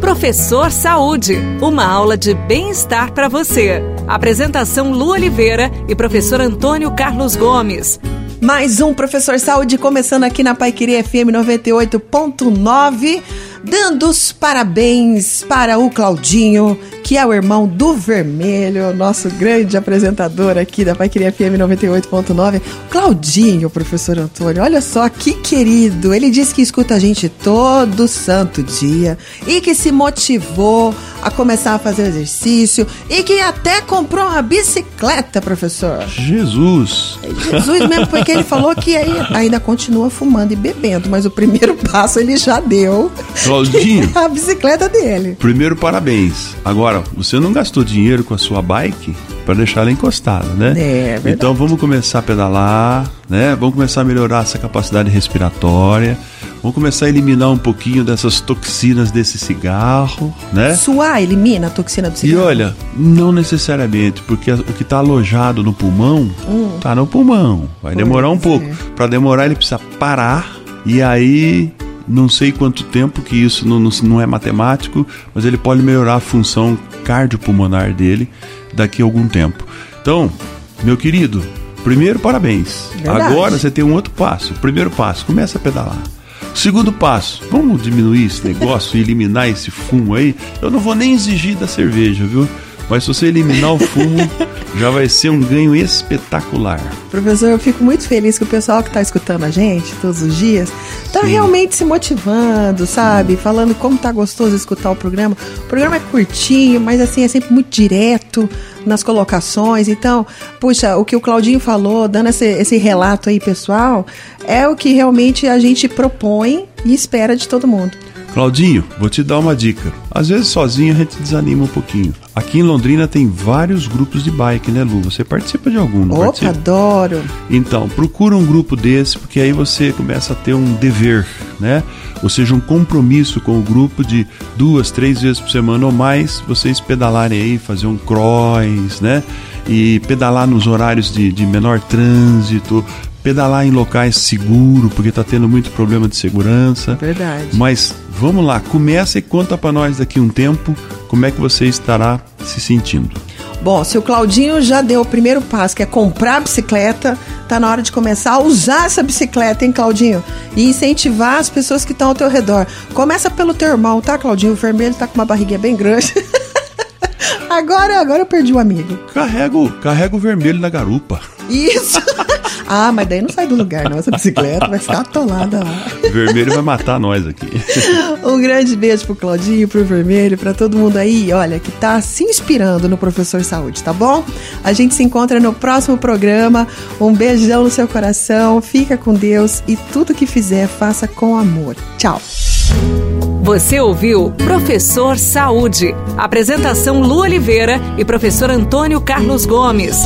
Professor Saúde, uma aula de bem-estar para você. Apresentação Lu Oliveira e professor Antônio Carlos Gomes. Mais um Professor Saúde começando aqui na Paiqueria FM 98.9 dando os parabéns para o Claudinho, que é o irmão do Vermelho, nosso grande apresentador aqui da Paiqueria FM 98.9. Claudinho, professor Antônio, olha só que querido. Ele disse que escuta a gente todo santo dia e que se motivou a começar a fazer exercício e que até comprou uma bicicleta, professor. Jesus! Jesus mesmo, porque ele falou que ainda continua fumando e bebendo, mas o primeiro passo ele já deu. Claudinho. a bicicleta dele. Primeiro, parabéns. Agora, você não gastou dinheiro com a sua bike para deixar ela encostada, né? É. Então vamos começar a pedalar, né? Vamos começar a melhorar essa capacidade respiratória. Vamos começar a eliminar um pouquinho dessas toxinas desse cigarro, né? Suar elimina a toxina do cigarro? E olha, não necessariamente, porque o que está alojado no pulmão, hum. tá no pulmão. Vai demorar um pouco. Para demorar, ele precisa parar e aí não sei quanto tempo que isso não, não, é matemático, mas ele pode melhorar a função cardiopulmonar dele daqui a algum tempo. Então, meu querido, primeiro parabéns. Verdade. Agora você tem um outro passo. Primeiro passo, começa a pedalar. Segundo passo, vamos diminuir esse negócio e eliminar esse fumo aí. Eu não vou nem exigir da cerveja, viu? Mas se você eliminar o fumo, já vai ser um ganho espetacular. Professor, eu fico muito feliz que o pessoal que está escutando a gente todos os dias está realmente se motivando, sabe? Falando como tá gostoso escutar o programa. O programa é curtinho, mas assim, é sempre muito direto nas colocações. Então, puxa, o que o Claudinho falou, dando esse, esse relato aí pessoal, é o que realmente a gente propõe e espera de todo mundo. Claudinho, vou te dar uma dica. Às vezes sozinho a gente desanima um pouquinho. Aqui em Londrina tem vários grupos de bike, né, Lu? Você participa de algum, não Opa, participa? adoro! Então, procura um grupo desse, porque aí você começa a ter um dever, né? Ou seja, um compromisso com o grupo de duas, três vezes por semana ou mais, vocês pedalarem aí, fazer um cross, né? E pedalar nos horários de, de menor trânsito, pedalar em locais seguros, porque está tendo muito problema de segurança. Verdade. Mas vamos lá, começa e conta para nós daqui um tempo como é que você estará se sentindo. Bom, se o Claudinho já deu o primeiro passo, que é comprar a bicicleta, tá na hora de começar a usar essa bicicleta, hein, Claudinho? E incentivar as pessoas que estão ao teu redor. Começa pelo teu irmão, tá, Claudinho? O vermelho tá com uma barriguinha bem grande. agora, agora eu perdi o um amigo. Carrego, carrego o vermelho na garupa. Isso. Ah, mas daí não sai do lugar, não. Essa bicicleta vai ficar atolada lá. Vermelho vai matar nós aqui. Um grande beijo pro Claudinho, pro Vermelho, para todo mundo aí, olha, que tá se inspirando no Professor Saúde, tá bom? A gente se encontra no próximo programa. Um beijão no seu coração, fica com Deus e tudo que fizer, faça com amor. Tchau. Você ouviu Professor Saúde. Apresentação Lu Oliveira e professor Antônio Carlos Gomes.